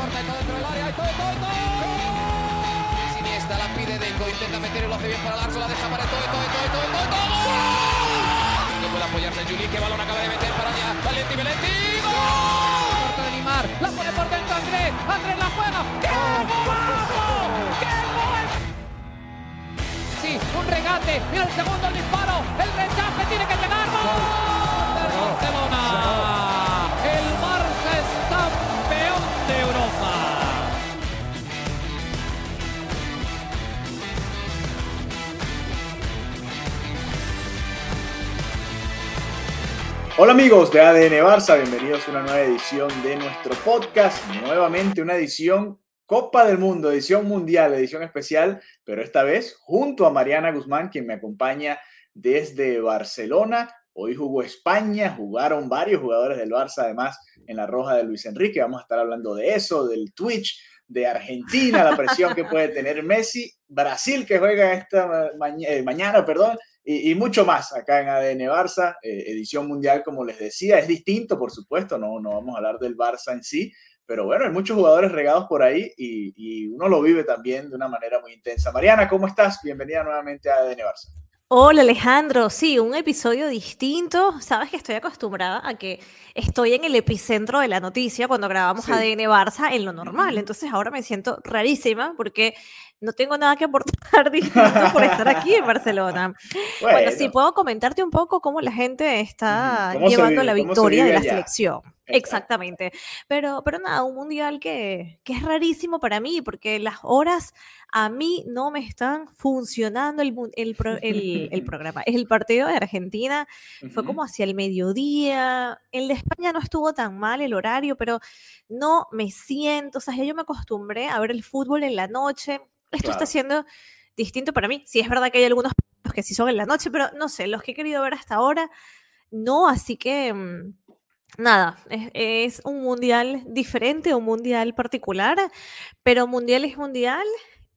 corta y todo dentro del área. ¡Y todo, todo, todo! Siniestra la pide Deco, intenta meter y lo hace bien para Larso, la deja para todo, todo, todo, todo, todo. No puede apoyarse Juli, que balón acaba de meter para allá. Valenti, Valenti. ¡Gol! Corta de Neymar, la pone por dentro Andrés. Andrés la juega. ¡Qué golazo! ¡Qué gol! Sí, un regate. Mira el segundo el disparo. El rechace tiene que llegar. ¡Gol! Del Barcelona. Hola amigos de ADN Barça, bienvenidos a una nueva edición de nuestro podcast, nuevamente una edición Copa del Mundo, edición mundial, edición especial, pero esta vez junto a Mariana Guzmán, quien me acompaña desde Barcelona. Hoy jugó España, jugaron varios jugadores del Barça, además en la roja de Luis Enrique. Vamos a estar hablando de eso, del Twitch, de Argentina, la presión que puede tener Messi, Brasil que juega esta eh, mañana, perdón, y, y, mucho más acá en ADN Barça, eh, edición mundial, como les decía, es distinto, por supuesto, no, no vamos a hablar del Barça en sí, pero bueno, hay muchos jugadores regados por ahí y, y, uno lo vive también de una manera muy intensa. Mariana, ¿cómo estás? Bienvenida nuevamente a ADN Barça. Hola Alejandro, sí, un episodio distinto. Sabes que estoy acostumbrada a que estoy en el epicentro de la noticia cuando grabamos sí. ADN Barça en lo normal. Entonces ahora me siento rarísima porque no tengo nada que aportar por estar aquí en Barcelona. Bueno, bueno sí, puedo comentarte un poco cómo la gente está llevando la victoria de la allá? selección. Exactamente. Pero, pero nada, un mundial que, que, es rarísimo para mí, porque las horas a mí no me están funcionando el, el, el, el programa. El partido de Argentina fue como hacia el mediodía. El de España no estuvo tan mal el horario, pero no me siento. O sea, yo me acostumbré a ver el fútbol en la noche. Esto claro. está siendo distinto para mí. Sí, es verdad que hay algunos que sí son en la noche, pero no sé, los que he querido ver hasta ahora, no. Así que mm, nada, es, es, un mundial diferente, un mundial particular, pero mundial es mundial.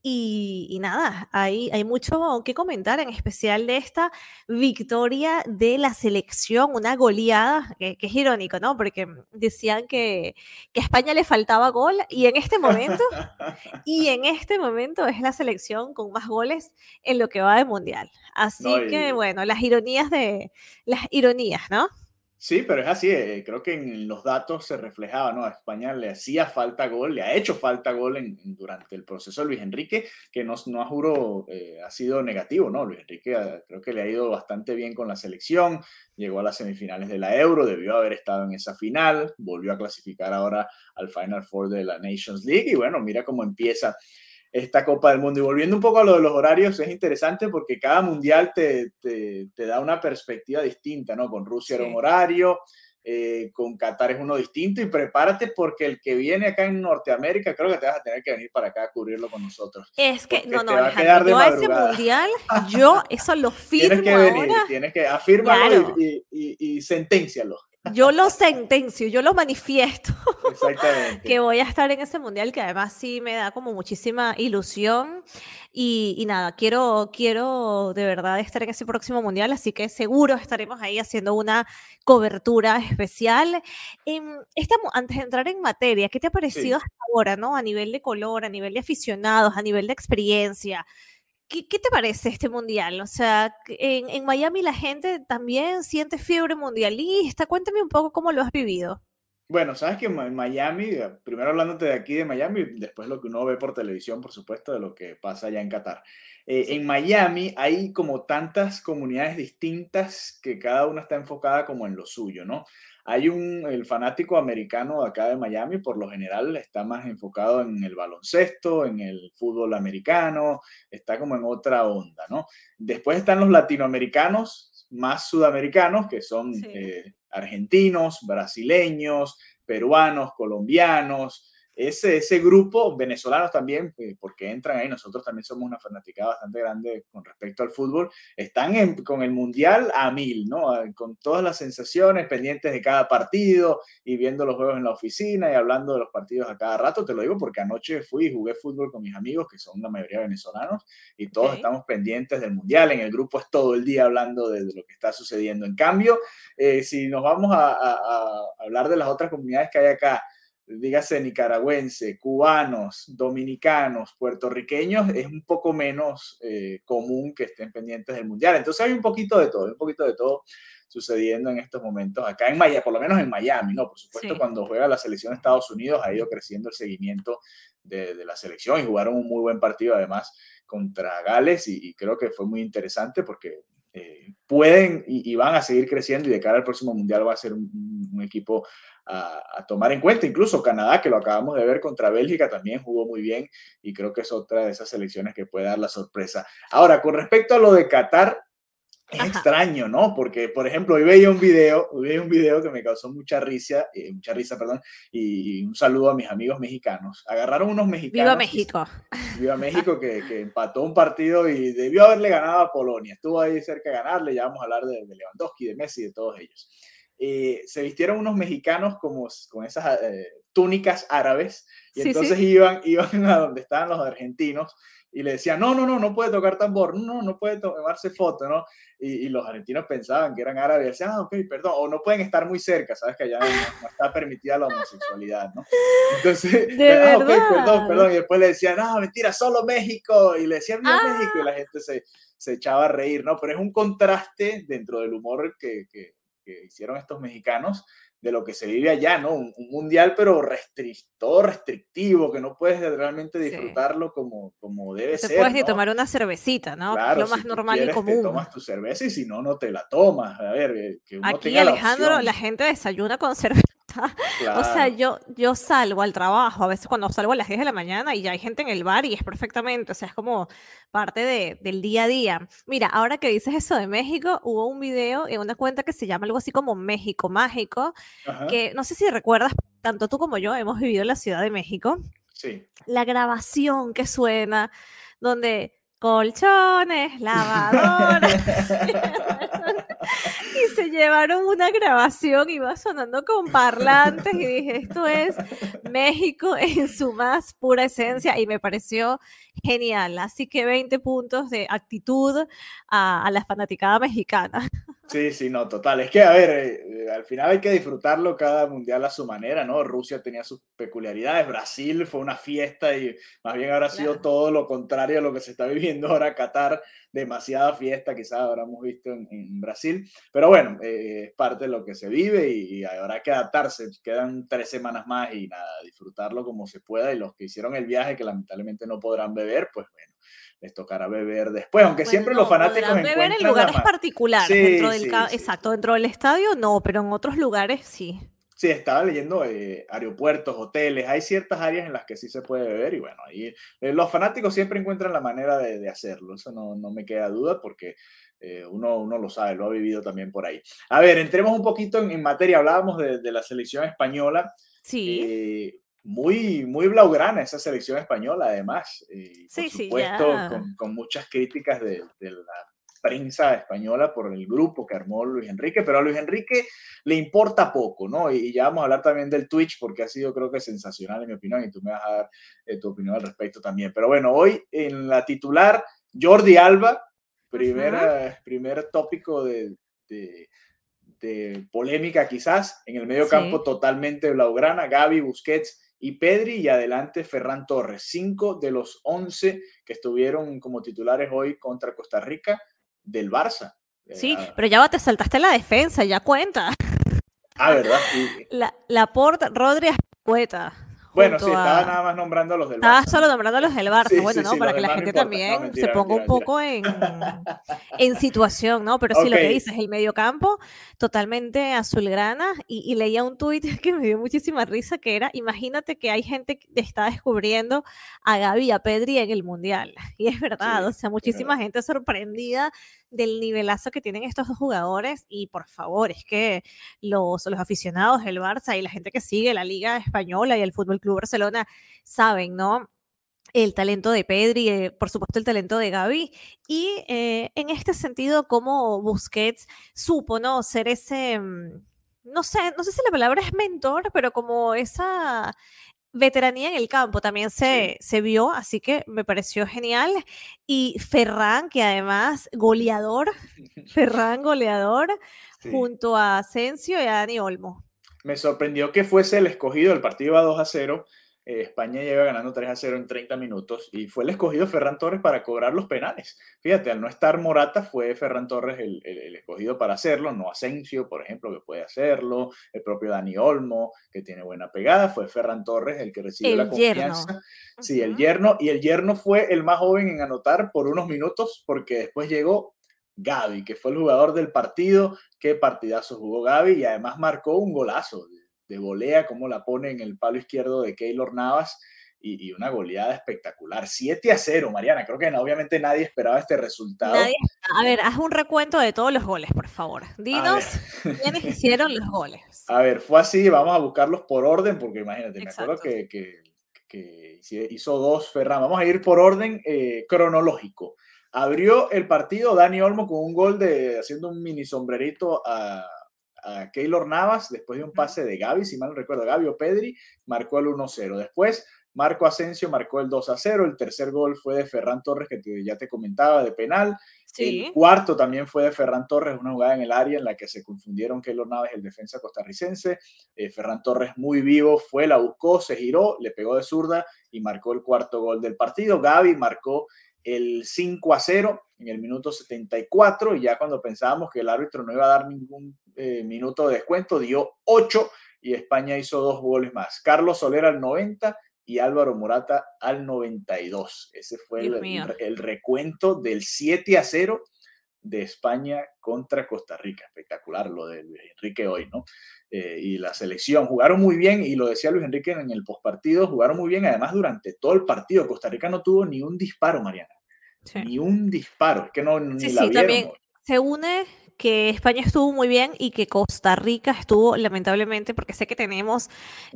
Y, y, nada, hay, hay mucho que comentar, en especial de esta victoria de la selección, una goleada, que, que es irónico, ¿no? Porque decían que, que, a España le faltaba gol y en este momento, y en este momento es la selección con más goles en lo que va de mundial. Así no, y... que, bueno, las ironías de, las ironías, ¿no? Sí, pero es así, eh, creo que en los datos se reflejaba, ¿no? A España le hacía falta gol, le ha hecho falta gol en, durante el proceso de Luis Enrique, que no, no juro, eh, ha sido negativo, ¿no? Luis Enrique ah, creo que le ha ido bastante bien con la selección, llegó a las semifinales de la Euro, debió haber estado en esa final, volvió a clasificar ahora al Final Four de la Nations League y bueno, mira cómo empieza esta Copa del Mundo. Y volviendo un poco a lo de los horarios, es interesante porque cada mundial te, te, te da una perspectiva distinta, ¿no? Con Rusia sí. era un horario, eh, con Qatar es uno distinto y prepárate porque el que viene acá en Norteamérica creo que te vas a tener que venir para acá a cubrirlo con nosotros. Es que, no, no, Alejandro, yo a ese mundial, yo eso lo firmo Tienes que venir, ahora. tienes que afírmalo claro. y, y, y, y sentencialo. Yo lo sentencio, yo lo manifiesto. Que voy a estar en ese mundial que además sí me da como muchísima ilusión. Y, y, nada, quiero, quiero de verdad estar en ese próximo mundial, así que seguro estaremos ahí haciendo una cobertura especial. Eh, estamos, antes de entrar en materia, ¿qué te ha parecido sí. hasta ahora, no? A nivel de color, a nivel de aficionados, a nivel de experiencia. ¿Qué, ¿Qué, te parece este mundial? O sea, en, en, Miami la gente también siente fiebre mundialista. Cuéntame un poco cómo lo has vivido. Bueno, sabes que en Miami, primero hablándote de aquí de Miami, después lo que uno ve por televisión, por supuesto, de lo que pasa allá en Qatar. Eh, en Miami hay como tantas comunidades distintas que cada una está enfocada como en lo suyo, ¿no? Hay un, el fanático americano de acá de Miami, por lo general, está más enfocado en el baloncesto, en el fútbol americano, está como en otra onda, ¿no? Después están los latinoamericanos, más sudamericanos, que son sí. eh, argentinos, brasileños, peruanos, colombianos, ese, ese grupo, venezolanos también, eh, porque entran ahí, nosotros también somos una fanaticada bastante grande con respecto al fútbol, están en, con el Mundial a mil, ¿no? Con todas las sensaciones, pendientes de cada partido y viendo los juegos en la oficina y hablando de los partidos a cada rato, te lo digo porque anoche fui y jugué fútbol con mis amigos, que son la mayoría venezolanos, y todos okay. estamos pendientes del Mundial, en el grupo es todo el día hablando de, de lo que está sucediendo. En cambio, eh, si nos vamos a, a, a hablar de las otras comunidades que hay acá, dígase nicaragüense, cubanos, dominicanos, puertorriqueños, es un poco menos eh, común que estén pendientes del mundial. Entonces hay un poquito de todo, un poquito de todo sucediendo en estos momentos acá en Miami, por lo menos en Miami, ¿no? Por supuesto, cuando juega la selección de Estados Unidos ha ido creciendo el seguimiento de, de la selección y jugaron un muy buen partido además contra Gales y, y creo que fue muy interesante porque eh, pueden y, van a seguir creciendo y de cara al próximo mundial va a ser un, equipo a, tomar en cuenta. Incluso Canadá, que lo acabamos de ver contra Bélgica, también jugó muy bien y creo que es otra de esas selecciones que puede dar la sorpresa. Ahora, con respecto a lo de Qatar, es extraño, ¿no? Porque, por ejemplo, hoy veía un video, hoy veía un video que me causó mucha risa, eh, mucha risa, perdón, y, un saludo a mis amigos mexicanos. Agarraron unos mexicanos. Viva México. viva México, que, que, empató un partido y debió haberle ganado a Polonia. Estuvo ahí cerca de ganarle, ya vamos a hablar de, Lewandowski, de Messi, de todos ellos. Eh, se vistieron unos mexicanos como con esas eh, túnicas árabes y entonces Iban, iban a donde estaban los argentinos y le decían, no, no, no, no puede tocar tambor, no, no puede tomarse foto, ¿no? Y, los argentinos pensaban que eran árabes y decían, ah, ok, perdón, o no pueden estar muy cerca, ¿sabes? Que allá no, está permitida la homosexualidad, ¿no? Entonces, ah, ok, perdón, perdón, y después le decían, no, mentira, solo México, y le decían, no, México, y la gente se, se, echaba a reír, ¿no? Pero es un contraste dentro del humor que, que, que hicieron estos mexicanos de lo que se vive allá, ¿no? Un, mundial, pero restricto, restrictivo, que no puedes realmente disfrutarlo como, como debe ser. Te puedes ni tomar una cervecita, ¿no? lo más normal y común. Te tomas tu cerveza y si no, no te la tomas. A ver, eh, que uno Aquí, Alejandro, la, gente desayuna con cerveza. O sea, yo, yo salgo al trabajo, a veces cuando salgo a las 10 de la mañana y ya hay gente en el bar y es perfectamente, o sea, es como parte de, del día a día. Mira, ahora que dices eso de México, hubo un video en una cuenta que se llama algo así como México Mágico, que no sé si recuerdas, tanto tú como yo hemos vivido en la Ciudad de México. Sí. La grabación que suena, donde colchones, lavadoras. se llevaron una grabación va sonando con parlantes y dije, esto es México en su más pura esencia y me pareció genial. Así que 20 puntos de actitud a, a la fanaticada mexicana. Sí, sí, no, total. Es que, a ver, eh, al final hay que disfrutarlo cada mundial a su manera, ¿no? Rusia tenía sus peculiaridades, Brasil fue una fiesta y más bien habrá sido todo lo contrario a lo que se está viviendo ahora Qatar, demasiada fiesta quizás habremos visto en, Brasil, pero bueno, eh, es parte de lo que se vive y, y, habrá que adaptarse. Quedan tres semanas más y nada, disfrutarlo como se pueda y los que hicieron el viaje que lamentablemente no podrán beber, pues bueno les tocará beber después, aunque siempre los fanáticos beber en lugares particulares, dentro del exacto, dentro del estadio no, pero en otros lugares sí. Sí, estaba leyendo eh, aeropuertos, hoteles, hay ciertas áreas en las que sí se puede beber y bueno, ahí eh, los fanáticos siempre encuentran la manera de, hacerlo, eso no, no, me queda duda porque eh, uno, uno, lo sabe, lo ha vivido también por ahí. A ver, entremos un poquito en, materia, hablábamos de, de, la selección española. Sí muy, muy blaugrana esa selección española, además. Y por supuesto, con, con, muchas críticas de, de, la prensa española por el grupo que armó Luis Enrique, pero a Luis Enrique le importa poco, ¿no? Y, ya vamos a hablar también del Twitch, porque ha sido, creo que, sensacional en mi opinión, y tú me vas a dar eh, tu opinión al respecto también. Pero bueno, hoy en la titular, Jordi Alba, primera, primer tópico de, de de polémica quizás, en el medio campo totalmente blaugrana, Gaby, Busquets y Pedri y adelante Ferran Torres. Cinco de los once que estuvieron como titulares hoy contra Costa Rica del Barça. Sí, eh, pero ya te saltaste la defensa, ya cuenta. Ah, ¿verdad? La, la Porta, Rodri Cueta. Bueno, sí, estaba nada más nombrando a los del Barça. Estaba solo nombrando a los del Barça, bueno, ¿no? Para que la gente también se ponga un poco en, en situación, ¿no? Pero sí, lo que dices, el mediocampo totalmente azulgrana y, y leía un tuit que me dio muchísima risa que era, imagínate que hay gente que está descubriendo a Gaby y a Pedri en el Mundial. Y es verdad, o sea, muchísima gente sorprendida del nivelazo que tienen estos dos jugadores y por favor, es que los, los aficionados del Barça y la gente que sigue la Liga Española y el Fútbol Club Barcelona saben, ¿no? el talento de Pedri, eh, por supuesto el talento de Gaby, y eh, en este sentido, como Busquets supo, ¿no? Ser ese, mm, no sé, no sé si la palabra es mentor, pero como esa, veteranía en el campo también se, se vio, así que me pareció genial. Y Ferran, que además goleador, Ferran goleador, junto a Asensio y a Dani Olmo. me sorprendió que fuese el escogido, el partido iba 2 a 0, eh, España lleva ganando 3 a 0 en 30 minutos y fue el escogido Ferran Torres para cobrar los penales. Fíjate, al no estar Morata, fue Ferran Torres el, escogido para hacerlo, no Asensio, por ejemplo, que puede hacerlo, el propio Dani Olmo, que tiene buena pegada, fue Ferran Torres el que recibió la confianza. Sí, el yerno, y el yerno fue el más joven en anotar por unos minutos, porque después llegó Gaby, que fue el jugador del partido. Qué partidazo jugó Gaby y además marcó un golazo de volea, como la pone en el palo izquierdo de Keylor Navas y, una goleada espectacular. 7 a 0, Mariana. Creo que obviamente nadie esperaba este resultado. a ver, haz un recuento de todos los goles, por favor. Dinos quiénes hicieron los goles. A ver, fue así, vamos a buscarlos por orden, porque imagínate, me acuerdo que, que, hizo dos Ferran. Vamos a ir por orden eh, cronológico. Abrió el partido Dani Olmo con un gol de haciendo un mini sombrerito a, a Keylor Navas después de un pase de Gaby, si mal no recuerdo, Gaby o Pedri, marcó el 1-0. Después, Marco Asensio marcó el 2-0. El tercer gol fue de Ferran Torres, que ya te comentaba, de penal. El cuarto también fue de Ferran Torres, una jugada en el área en la que se confundieron Keylor Navas y el defensa costarricense. Eh, Ferran Torres muy vivo, fue, la buscó, se giró, le pegó de zurda y marcó el cuarto gol del partido. Gaby marcó el 5 a 0 en el minuto 74 y ya cuando pensábamos que el árbitro no iba a dar ningún eh, minuto de descuento, dio 8 y España hizo dos goles más. Carlos Soler al 90 y Álvaro Morata al 92. Ese fue el, recuento del 7 a 0 de España contra Costa Rica. Espectacular lo de Luis Enrique hoy, ¿no? Eh, y la selección jugaron muy bien, y lo decía Luis Enrique en el postpartido, jugaron muy bien, además durante todo el partido. Costa Rica no tuvo ni un disparo, Mariana. Ni un disparo, es que no ni la sí, También se une que España estuvo muy bien y que Costa Rica estuvo lamentablemente, porque sé que tenemos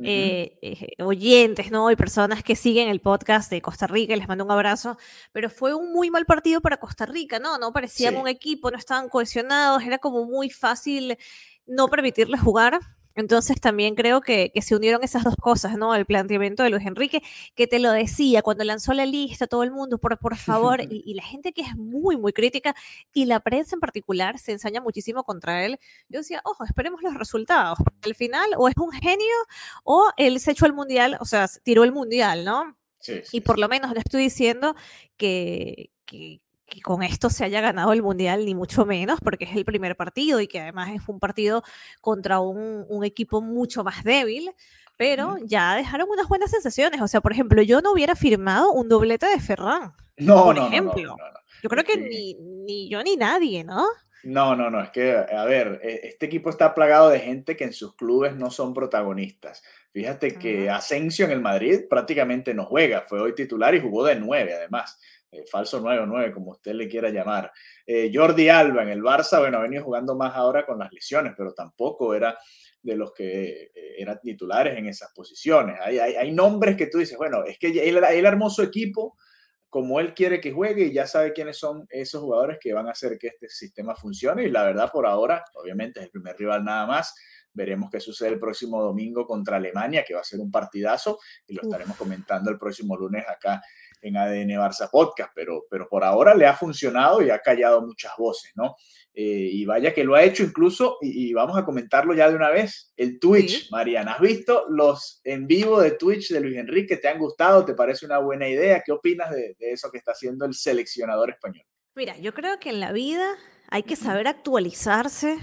eh, eh, oyentes, ¿no? Y personas que siguen el podcast de Costa Rica, les mando un abrazo, pero fue un muy mal partido para Costa Rica, ¿no? No parecían un equipo, no estaban cohesionados, era como muy fácil no permitirles jugar. Entonces también creo que, se unieron esas dos cosas, ¿no? El planteamiento de Luis Enrique, que te lo decía cuando lanzó la lista, todo el mundo, por, por favor, y, la gente que es muy, muy crítica, y la prensa en particular se ensaña muchísimo contra él. Yo decía, ojo, esperemos los resultados. Al final, o es un genio, o él se echó el mundial, o sea, tiró el mundial, ¿no? Sí, y por lo menos le estoy diciendo que, que, que con esto se haya ganado el Mundial, ni mucho menos, porque es el primer partido y que además es un partido contra un, un equipo mucho más débil, pero ya dejaron unas buenas sensaciones. O sea, por ejemplo, yo no hubiera firmado un doblete de Ferran. No, por ejemplo. yo creo que ni, ni yo ni nadie, ¿no? No, no, no, es que, a ver, e, este equipo está plagado de gente que en sus clubes no son protagonistas. Fíjate que Asensio en el Madrid prácticamente no juega, fue hoy titular y jugó de nueve además. Eh, falso 9 o 9, como usted le quiera llamar. Eh, Jordi Alba en el Barça, bueno, ha venido jugando más ahora con las lesiones, pero tampoco era de los que eh, eran titulares en esas posiciones. Hay, hay, nombres que tú dices, bueno, es que él, él armó su equipo como él quiere que juegue y ya sabe quiénes son esos jugadores que van a hacer que este sistema funcione. Y la verdad, por ahora, obviamente es el primer rival nada más. Veremos qué sucede el próximo domingo contra Alemania, que va a ser un partidazo, y lo estaremos comentando el próximo lunes acá en ADN Barça Podcast, pero, pero por ahora le ha funcionado y ha callado muchas voces, ¿no? Eh, y vaya que lo ha hecho incluso, y, vamos a comentarlo ya de una vez, el Twitch, Mariana. ¿Has visto los en vivo de Twitch de Luis Enrique? ¿Te han gustado? ¿Te parece una buena idea? ¿Qué opinas de, eso que está haciendo el seleccionador español? Mira, yo creo que en la vida hay que saber actualizarse.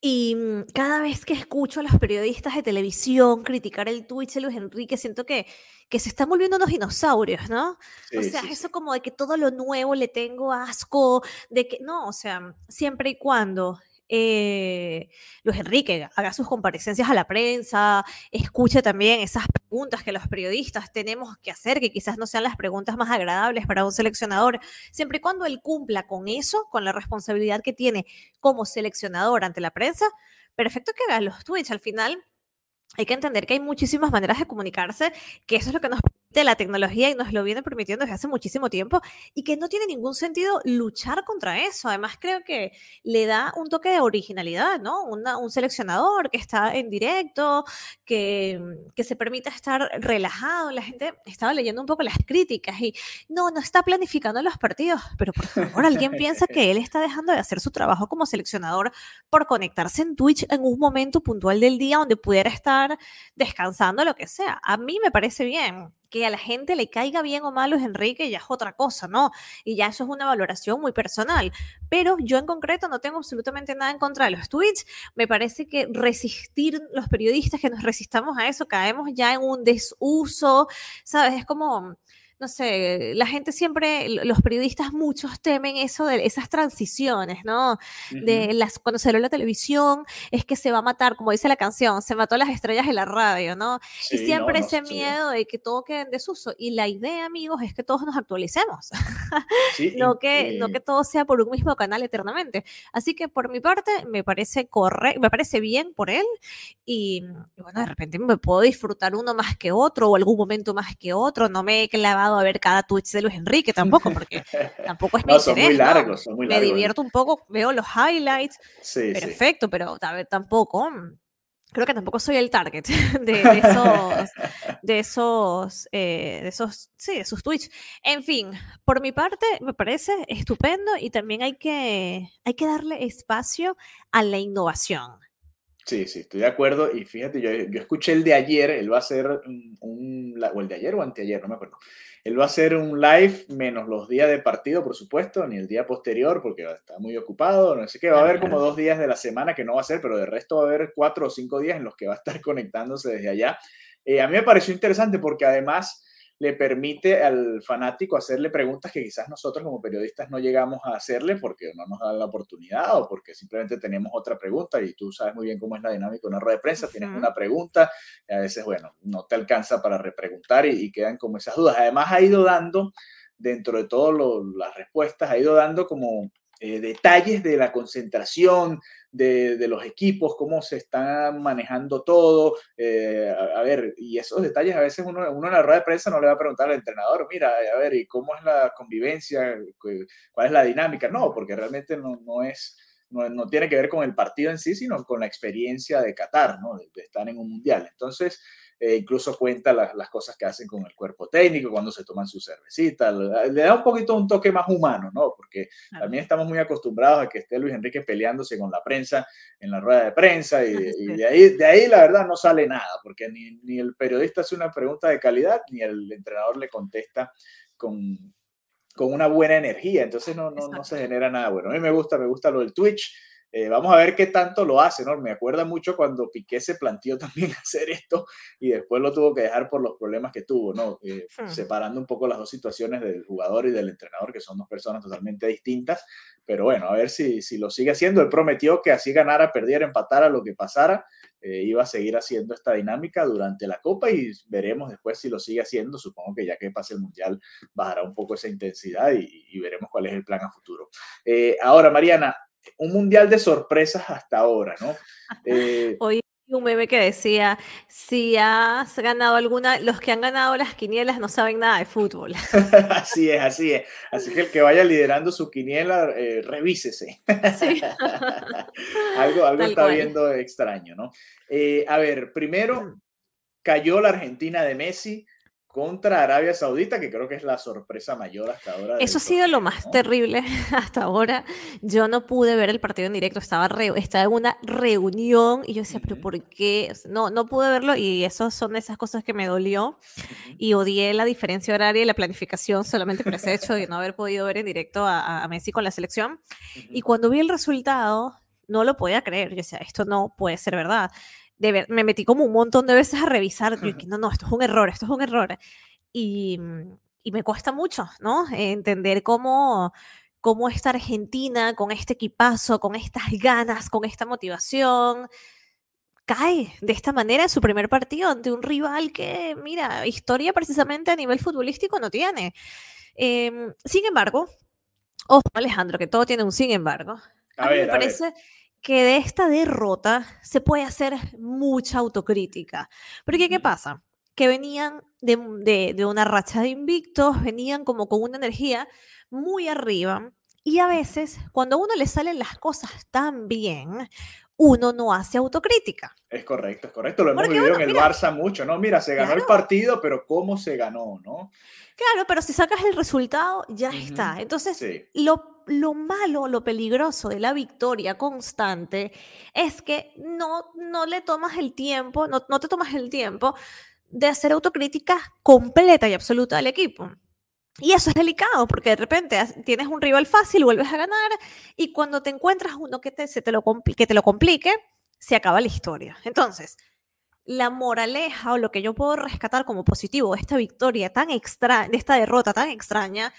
Y mm, cada vez que escucho a los periodistas de televisión criticar el Twitch de Luis Enrique, siento que que se están volviendo unos dinosaurios, ¿no? o sea, eso como de que todo lo nuevo le tengo asco, de que, no, o sea, siempre y cuando eh, Luis Enrique haga sus comparecencias a la prensa, escuche también esas preguntas que los periodistas tenemos que hacer, que quizás no sean las preguntas más agradables para un seleccionador, siempre y cuando él cumpla con eso, con la responsabilidad que tiene como seleccionador ante la prensa, perfecto que haga los tweets. Al final hay que entender que hay muchísimas maneras de comunicarse, que eso es lo que nos de la tecnología y nos lo viene permitiendo desde hace muchísimo tiempo y que no tiene ningún sentido luchar contra eso. Además, creo que le da un toque de originalidad, ¿no? un seleccionador que está en directo, que, que se permite estar relajado. La gente estaba leyendo un poco las críticas y no, no está planificando los partidos, pero por favor, alguien piensa que él está dejando de hacer su trabajo como seleccionador por conectarse en Twitch en un momento puntual del día donde pudiera estar descansando, lo que sea. A mí me parece bien que a la gente le caiga bien o mal Luis Enrique ya es otra cosa, ¿no? Y ya eso es una valoración muy personal. Pero yo en concreto no tengo absolutamente nada en contra de los tweets. Me parece que resistir, los periodistas que nos resistamos a eso, caemos ya en un desuso, ¿sabes? Es como no sé, la gente siempre, los periodistas muchos temen eso de esas transiciones, ¿no? De las, cuando salió la televisión, es que se va a matar, como dice la canción, se mató a las estrellas en la radio, ¿no? y siempre ese miedo de que todo quede en desuso. Y la idea, amigos, es que todos nos actualicemos, no, que, no que todo sea por un mismo canal eternamente. Así que por mi parte, me parece correcto, me parece bien por él. Y, y, bueno, de repente me puedo disfrutar uno más que otro o algún momento más que otro. No me he clavado a ver cada Twitch de Luis Enrique tampoco, porque tampoco es mi no, Son muy largos, son muy largos. Me divierto un poco, veo los highlights. Sí, perfecto, pero a ver, tampoco. Creo que tampoco soy el target de, esos, de esos, eh, de esos, sí, de esos Twitch. En fin, por mi parte, me parece estupendo y también hay que, hay que darle espacio a la innovación. Sí, sí, estoy de acuerdo. Y fíjate, yo, yo escuché el de ayer, él va a ser un, o el de ayer o anteayer, no me acuerdo. Él va a hacer un live menos los días de partido, por supuesto, ni el día posterior, porque está muy ocupado. No sé qué, va a haber como dos días de la semana que no va a ser, pero de resto va a haber cuatro o cinco días en los que va a estar conectándose desde allá. Eh, a mí me pareció interesante porque además le permite al fanático hacerle preguntas que quizás nosotros como periodistas no llegamos a hacerle porque no nos da la oportunidad o porque simplemente tenemos otra pregunta y tú sabes muy bien cómo es la dinámica de una rueda de prensa, tienes una pregunta y a veces, bueno, no te alcanza para repreguntar y, y quedan como esas dudas. Además ha ido dando, dentro de todas las respuestas, ha ido dando como eh, detalles de la concentración de, los equipos, cómo se está manejando todo. Eh, a, ver, y esos detalles a veces uno, uno en la rueda de prensa no le va a preguntar al entrenador, mira, a ver, ¿y cómo es la convivencia? ¿Cuál es la dinámica? No, porque realmente no, no es... No, tiene que ver con el partido en sí, sino con la experiencia de Qatar, ¿no? de estar en un mundial. Entonces, eh, incluso cuenta las, cosas que hacen con el cuerpo técnico, cuando se toman su cervecita, le, da un poquito un toque más humano, ¿no? Porque también estamos muy acostumbrados a que esté Luis Enrique peleándose con la prensa en la rueda de prensa y, de, ahí, de ahí la verdad no sale nada, porque ni, ni el periodista hace una pregunta de calidad, ni el entrenador le contesta con, con una buena energía, entonces no, no, no, se genera nada bueno. A mí me gusta, me gusta lo del Twitch, eh, vamos a ver qué tanto lo hace, ¿no? Me acuerda mucho cuando Piqué se planteó también hacer esto y después lo tuvo que dejar por los problemas que tuvo, ¿no? Eh, hmm. Separando un poco las dos situaciones del jugador y del entrenador, que son dos personas totalmente distintas. Pero bueno, a ver si, si lo sigue haciendo. Él prometió que así ganara, perdiera, empatara, lo que pasara, eh, iba a seguir haciendo esta dinámica durante la Copa y veremos después si lo sigue haciendo. Supongo que ya que pase el Mundial bajará un poco esa intensidad y, veremos cuál es el plan a futuro. ahora, Mariana, un mundial de sorpresas hasta ahora, ¿no? Eh, Hoy un meme que decía, si has ganado alguna, los que han ganado las quinielas no saben nada de fútbol. así es, así es. Así que el que vaya liderando su quiniela, eh, revísese. algo algo está viendo extraño, ¿no? Eh, a ver, primero cayó la Argentina de Messi contra Arabia Saudita, que creo que es la sorpresa mayor hasta ahora. Eso ha sido lo más terrible hasta ahora. Yo no pude ver el partido en directo, estaba, estaba en una reunión y yo decía, pero ¿por qué? No, no pude verlo y esas son esas cosas que me dolió y odié la diferencia horaria y la planificación solamente por ese hecho de no haber podido ver en directo a, a Messi con la selección. Y cuando vi el resultado, no lo podía creer. Yo decía, esto no puede ser verdad me metí como un montón de veces a revisar, y no, no, esto es un error, esto es un error. Y, y me cuesta mucho, ¿no? Entender cómo, cómo esta Argentina, con este equipazo, con estas ganas, con esta motivación, cae de esta manera en su primer partido ante un rival que, mira, historia precisamente a nivel futbolístico no tiene. Em, sin embargo, ojo Alejandro, que todo tiene un sin embargo. A, mí me parece que de esta derrota se puede hacer mucha autocrítica. Porque, ¿qué pasa? que venían de, de, una racha de invictos, venían como con una energía muy arriba. Y a veces, cuando a uno le salen las cosas tan bien, uno no hace autocrítica. Es correcto, es correcto. Lo hemos vivido en el Barça mucho, ¿no? Mira, se ganó el partido, pero ¿cómo se ganó, no? Claro, pero si sacas el resultado, ya está. Entonces, lo, lo, malo, lo peligroso de la victoria constante es que no, no le tomas el tiempo, no, no te tomas el tiempo de hacer autocrítica completa y absoluta al equipo. Y eso es delicado porque de repente tienes un rival fácil, vuelves a ganar y cuando te encuentras uno que te, se te lo, que te lo complique, se acaba la historia. Entonces, la moraleja o lo que yo puedo rescatar como positivo de esta victoria tan extraña, de esta derrota tan extraña,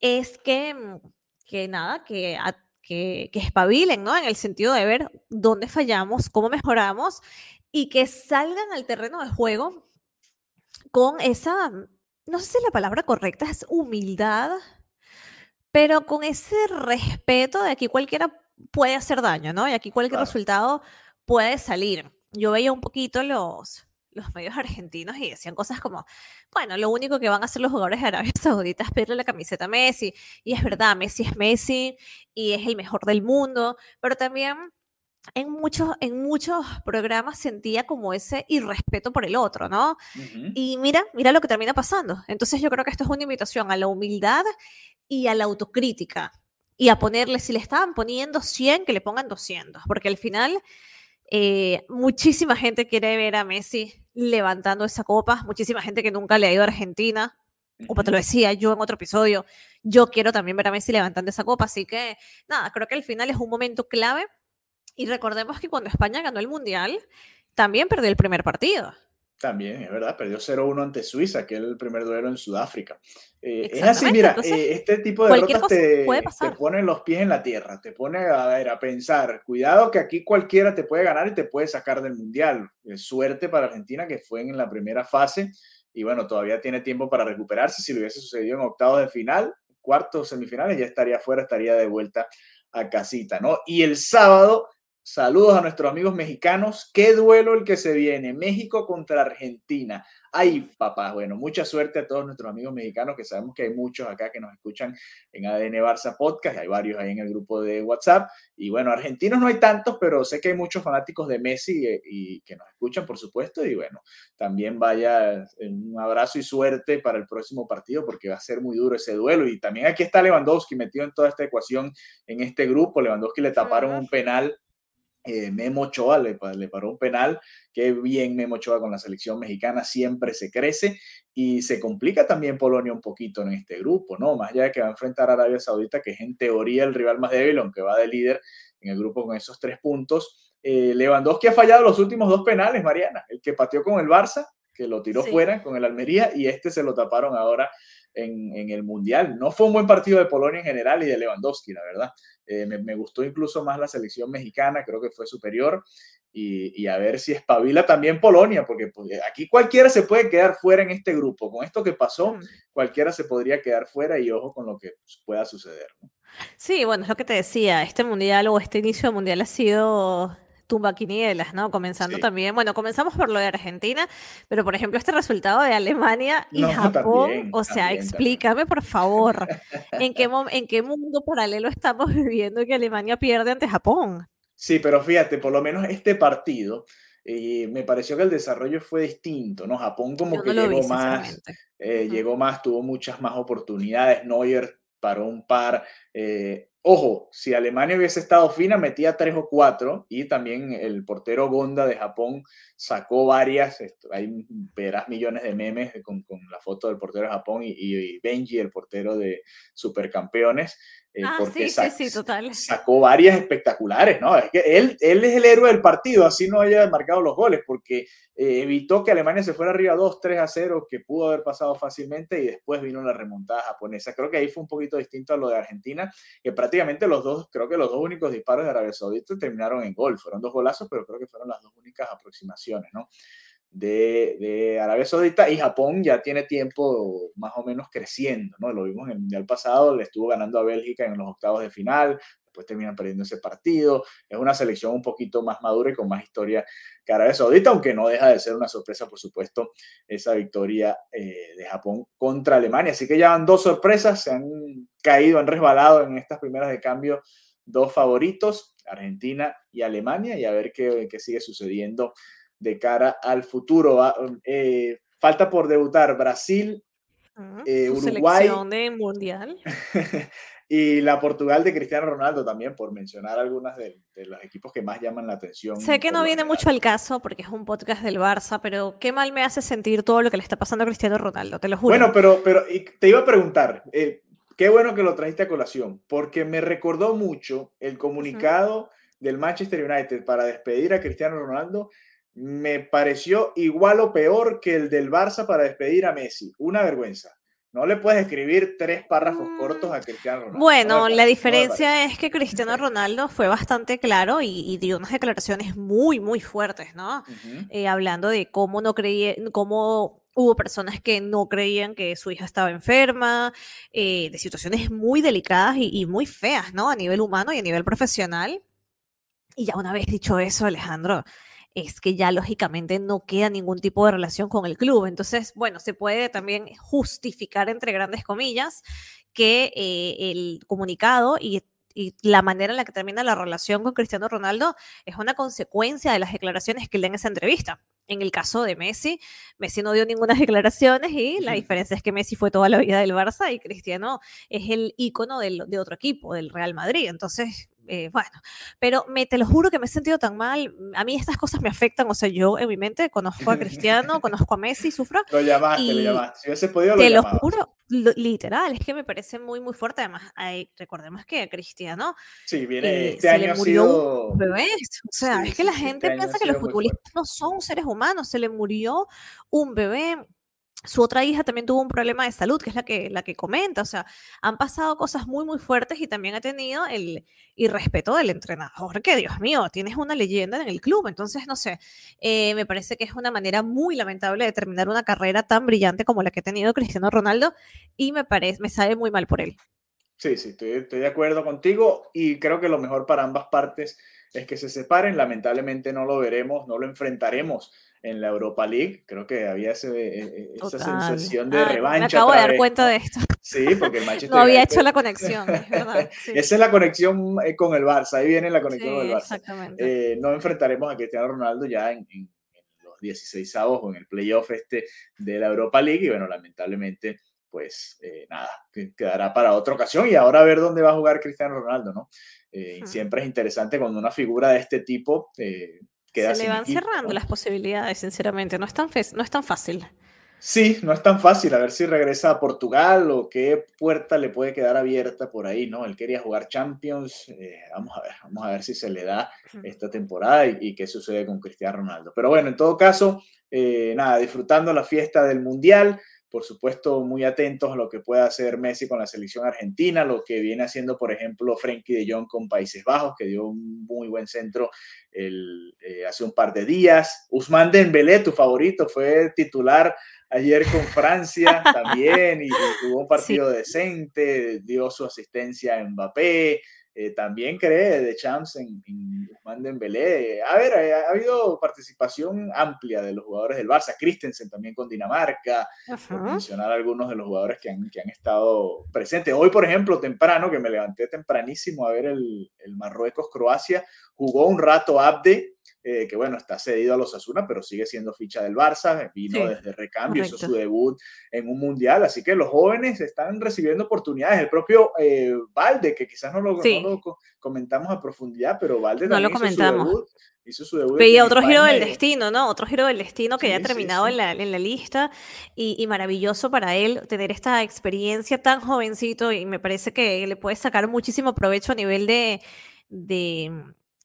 es que, mm, que nada, que, que, que espabilen, ¿no? En el sentido de ver dónde fallamos, cómo mejoramos y que salgan al terreno de juego con esa, no sé si la palabra correcta es humildad, pero con ese respeto de que cualquiera puede hacer daño, ¿no? Y aquí cualquier resultado puede salir yo veía un poquito los, los medios argentinos y decían cosas como, bueno, lo único que van a hacer los jugadores de Arabia Saudita es pedirle la camiseta a Messi. Y es verdad, Messi es Messi y es el mejor del mundo, pero también en muchos, en muchos programas sentía como ese irrespeto por el otro, ¿no? Y mira, mira lo que termina pasando. Entonces yo creo que esto es una invitación a la humildad y a la autocrítica. Y a ponerle, si le estaban poniendo 100, que le pongan 200, porque al final eh, muchísima gente quiere ver a Messi levantando esa copa, muchísima gente que nunca le ha ido a Argentina. Como te lo decía yo en otro episodio, yo quiero también ver a Messi levantando esa copa. Así que, nada, creo que al final es un momento clave. Y recordemos que cuando España ganó el Mundial, también perdió el primer partido. También, es verdad, perdió 0-1 ante Suiza, que es el primer duelo en Sudáfrica. Eh, es así, mira, eh, este tipo de derrotas te, te, pone los pies en la tierra, te pone a, ver, a pensar, cuidado que aquí cualquiera te puede ganar y te puede sacar del Mundial. suerte para Argentina que fue en la primera fase y bueno, todavía tiene tiempo para recuperarse. Si lo hubiese sucedido en octavos de final, cuartos, semifinales, ya estaría fuera, estaría de vuelta a casita, ¿no? Y el sábado Saludos a nuestros amigos mexicanos. Qué duelo el que se viene. México contra Argentina. Ay, papá. Bueno, mucha suerte a todos nuestros amigos mexicanos, que sabemos que hay muchos acá que nos escuchan en ADN Barça Podcast. Hay varios ahí en el grupo de WhatsApp. Y bueno, argentinos no hay tantos, pero sé que hay muchos fanáticos de Messi eh, y, que nos escuchan, por supuesto. Y bueno, también vaya un abrazo y suerte para el próximo partido, porque va a ser muy duro ese duelo. Y también aquí está Lewandowski metido en toda esta ecuación en este grupo. Lewandowski le taparon un penal eh, Memo Ochoa le, paró un penal. Qué bien Memo Ochoa con la selección mexicana, siempre se crece y se complica también Polonia un poquito en este grupo, ¿no? Más allá de que va a enfrentar a Arabia Saudita, que es en teoría el rival más débil, aunque va de líder en el grupo con esos tres puntos. Eh, Lewandowski ha fallado los últimos dos penales, Mariana, el que pateó con el Barça, que lo tiró fuera con el Almería, y este se lo taparon ahora en, el Mundial. No fue un buen partido de Polonia en general y de Lewandowski, la verdad. Eh, me, gustó incluso más la selección mexicana, creo que fue superior. Y, a ver si espabila también Polonia, porque pues, aquí cualquiera se puede quedar fuera en este grupo. Con esto que pasó, mm. cualquiera se podría quedar fuera y ojo con lo que pues, pueda suceder. Sí, bueno, es lo que te decía, este mundial o este inicio de mundial ha sido tumbaquinielas, ¿no? Comenzando también, bueno, comenzamos por lo de Argentina, pero por ejemplo este resultado de Alemania y Japón, o sea, explícame por favor, ¿en qué, ¿en qué mundo paralelo estamos viviendo que Alemania pierde ante Japón? Sí, pero fíjate, por lo menos este partido, eh, me pareció que el desarrollo fue distinto, ¿no? Japón como que llegó más, eh, llegó más, tuvo muchas más oportunidades, Neuer paró un par, eh, Ojo, si Alemania hubiese estado fina, metía tres o cuatro y también el portero Gonda de Japón sacó varias, hay verás millones de memes con, la foto del portero de Japón y, Benji, el portero de Supercampeones, eh, ah, porque sacó varias espectaculares, ¿no? Es que él, él es el héroe del partido, así no haya marcado los goles, porque eh, evitó que Alemania se fuera arriba 2, 3 a 0, que pudo haber pasado fácilmente y después vino la remontada japonesa. Creo que ahí fue un poquito distinto a lo de Argentina, que prácticamente los dos, creo que los dos únicos disparos de Arabia Saudita terminaron en gol, fueron dos golazos, pero creo que fueron las dos únicas aproximaciones, ¿no? De, Arabia Saudita y Japón ya tiene tiempo más o menos creciendo, ¿no? Lo vimos en el Mundial pasado, le estuvo ganando a Bélgica en los octavos de final, después terminan perdiendo ese partido. Es una selección un poquito más madura y con más historia que Arabia Saudita, aunque no deja de ser una sorpresa, por supuesto, esa victoria eh, de Japón contra Alemania. Así que ya van dos sorpresas, se han caído, han resbalado en estas primeras de cambio dos favoritos, Argentina y Alemania, y a ver qué, qué sigue sucediendo de cara al futuro. Ah, eh, falta por debutar Brasil, eh, Uruguay. de mundial. y la Portugal de Cristiano Ronaldo también, por mencionar algunas de, los equipos que más llaman la atención. Sé que no viene mucho al caso porque es un podcast del Barça, pero qué mal me hace sentir todo lo que le está pasando a Cristiano Ronaldo, te lo juro. Bueno, pero, pero te iba a preguntar, eh, qué bueno que lo trajiste a colación, porque me recordó mucho el comunicado del Manchester United para despedir a Cristiano Ronaldo me pareció igual o peor que el del Barça para despedir a Messi. Una vergüenza. No le puedes escribir tres párrafos cortos a Cristiano Ronaldo. Bueno, la diferencia es que Cristiano Ronaldo fue bastante claro y, dio unas declaraciones muy, muy fuertes, ¿no? Eh, hablando de cómo no creía, cómo hubo personas que no creían que su hija estaba enferma, eh, de situaciones muy delicadas y, y muy feas, ¿no? A nivel humano y a nivel profesional. Y ya una vez dicho eso, Alejandro, es que ya lógicamente no queda ningún tipo de relación con el club. Entonces, bueno, se puede también justificar, entre grandes comillas, que eh, el comunicado y la manera en la que termina la relación con Cristiano Ronaldo es una consecuencia de las declaraciones que da en esa entrevista. En el caso de Messi, Messi no dio ninguna declaraciones y la diferencia es que Messi fue toda la vida del Barça y Cristiano es el ícono de otro equipo, del Real Madrid. Entonces, eh, bueno, pero me, te lo juro que me he sentido tan mal. A mí estas cosas me afectan, o sea, yo en mi mente conozco a Cristiano, conozco a Messi, sufro. Lo llamaste, lo llamaste. Si hubiese podido, lo Te lo juro, literal, es que me parece muy, muy fuerte. Además, recordemos que Cristiano. Sí, viene, eh, este año le murió sido... un bebé. O sea, es que la este gente piensa que los futbolistas no son seres humanos. Se le murió un bebé su otra hija también tuvo un problema de salud, que es la que, la que comenta. O sea, han pasado cosas muy, muy fuertes y también ha tenido el irrespeto del entrenador, que Dios mío, tienes una leyenda en el club. Entonces, no sé, eh, me parece que es una manera muy lamentable de terminar una carrera tan brillante como la que ha tenido Cristiano Ronaldo y me, parece, me sabe muy mal por él. Sí, sí, estoy, estoy de acuerdo contigo y creo que lo mejor para ambas partes es que se separen. Lamentablemente no lo veremos, no lo enfrentaremos en la Europa League. Creo que había ese, e, e, esa sensación de revancha. Me acabo de dar cuenta de esto. Sí, porque el Manchester No había hecho la conexión, es verdad. Esa es la conexión eh, con el Barça, ahí viene la conexión con el Barça. Exactamente. Eh, no enfrentaremos a Cristiano Ronaldo ya en, los 16 avos o en el playoff este de la Europa League y bueno, lamentablemente pues eh, nada, quedará para otra ocasión y ahora a ver dónde va a jugar Cristiano Ronaldo, ¿no? Siempre es interesante cuando una figura de este tipo se le van cerrando las posibilidades, sinceramente. No es, tan no es tan fácil. Sí, no es tan fácil. A ver si regresa a Portugal o qué puerta le puede quedar abierta por ahí, ¿no? Él quería jugar Champions. Eh, vamos a ver, vamos a ver si se le da esta temporada y, qué sucede con Cristiano Ronaldo. Pero bueno, en todo caso, eh, nada, disfrutando la fiesta del Mundial por supuesto, muy atentos a lo que pueda hacer Messi con la selección argentina, lo que viene haciendo, por ejemplo, Frenkie de Jong con Países Bajos, que dio un muy buen centro el, eh, hace un par de días. Usman Dembélé, tu favorito, fue titular ayer con Francia también y, tuvo un partido decente, dio su asistencia a Mbappé, eh, también cree de Champs en, en Usman Dembélé. A ver, eh, ha, habido participación amplia de los jugadores del Barça, Christensen también con Dinamarca, por mencionar algunos de los jugadores que han, que han, estado presentes. Hoy, por ejemplo, temprano, que me levanté tempranísimo a ver el, el Marruecos-Croacia, jugó un rato Abde, eh, que bueno, está cedido a los Asuna, pero sigue siendo ficha del Barça, vino desde recambio, hizo su debut en un mundial, así que los jóvenes están recibiendo oportunidades. El propio eh, Valde, que quizás no lo, comentamos a profundidad, pero Valde no lo comentamos. Hizo su debut. Veía otro giro del destino, ¿no? Otro giro del destino que ya ha terminado en, la, en, la, lista y, y, maravilloso para él tener esta experiencia tan jovencito y me parece que le puede sacar muchísimo provecho a nivel de, de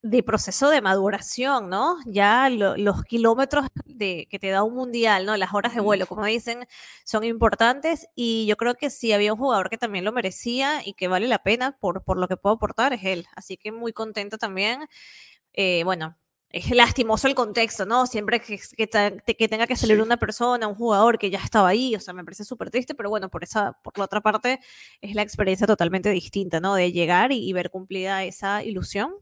de proceso de maduración, ¿no? Ya los kilómetros de, que te da un mundial, ¿no? Las horas de vuelo, como dicen, son importantes y yo creo que si había un jugador que también lo merecía y que vale la pena por, por lo que puedo aportar, es él. Así que muy contenta también. Eh, bueno, es lastimoso el contexto, ¿no? Siempre que, que, que tenga que salir una persona, un jugador que ya estaba ahí, o sea, me parece súper triste, pero bueno, por esa, por la otra parte, es la experiencia totalmente distinta, ¿no? De llegar y, ver cumplida esa ilusión.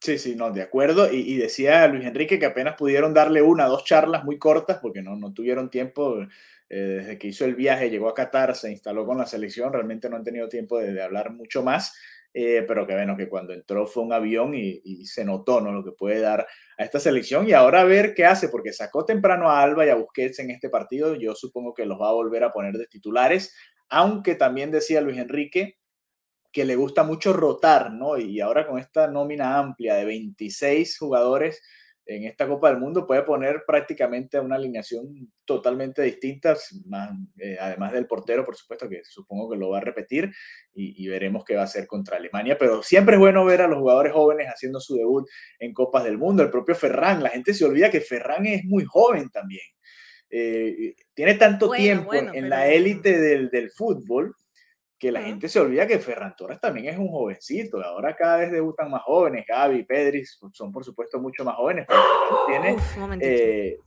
Sí, sí, no, de acuerdo. Y, decía Luis Enrique que apenas pudieron darle una, dos charlas muy cortas, porque no, no tuvieron tiempo. Eh, desde que hizo el viaje, llegó a Qatar, se instaló con la selección, realmente no han tenido tiempo de, de hablar mucho más. Eh, pero que bueno, que cuando entró fue un avión y, se notó ¿no? lo que puede dar a esta selección y ahora a ver qué hace, porque sacó temprano a Alba y a Busquets en este partido, yo supongo que los va a volver a poner de titulares, aunque también decía Luis Enrique que le gusta mucho rotar, ¿no? Y ahora con esta nómina amplia de 26 jugadores, en esta Copa del Mundo puede poner prácticamente una alineación totalmente distinta, eh, además del portero, por supuesto, que supongo que lo va a repetir y, veremos qué va a hacer contra Alemania. Pero siempre es bueno ver a los jugadores jóvenes haciendo su debut en Copas del Mundo. El propio Ferran, la gente se olvida que Ferran es muy joven también. Eh, tiene tanto tiempo en la élite del, del fútbol que la gente se olvida que Ferran Torres también es un jovencito. Ahora cada vez debutan más jóvenes. Gaby, Pedri son por supuesto mucho más jóvenes, pero tiene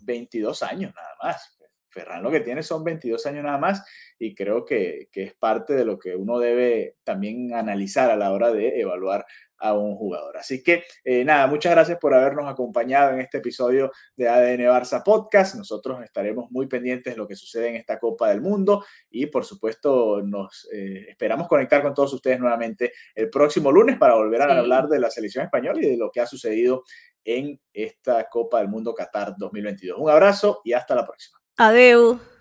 22 eh, años nada más. Ferran lo que tiene son 22 años nada más y creo que, que, es parte de lo que uno debe también analizar a la hora de evaluar a un jugador. Así que eh, nada, muchas gracias por habernos acompañado en este episodio de ADN Barça Podcast. Nosotros estaremos muy pendientes de lo que sucede en esta Copa del Mundo y por supuesto nos eh, esperamos conectar con todos ustedes nuevamente el próximo lunes para volver a hablar de la selección española y de lo que ha sucedido en esta Copa del Mundo Qatar 2022. Un abrazo y hasta la próxima. Adeu.